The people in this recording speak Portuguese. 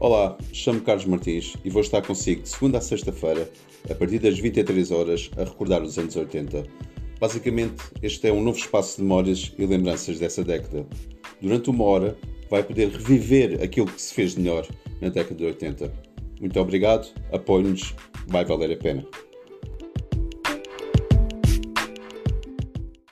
Olá, chamo-me Carlos Martins e vou estar consigo de segunda a sexta-feira, a partir das 23 horas, a recordar os anos 80. Basicamente, este é um novo espaço de memórias e lembranças dessa década. Durante uma hora, vai poder reviver aquilo que se fez melhor na década de 80. Muito obrigado, apoie-nos, vai valer a pena.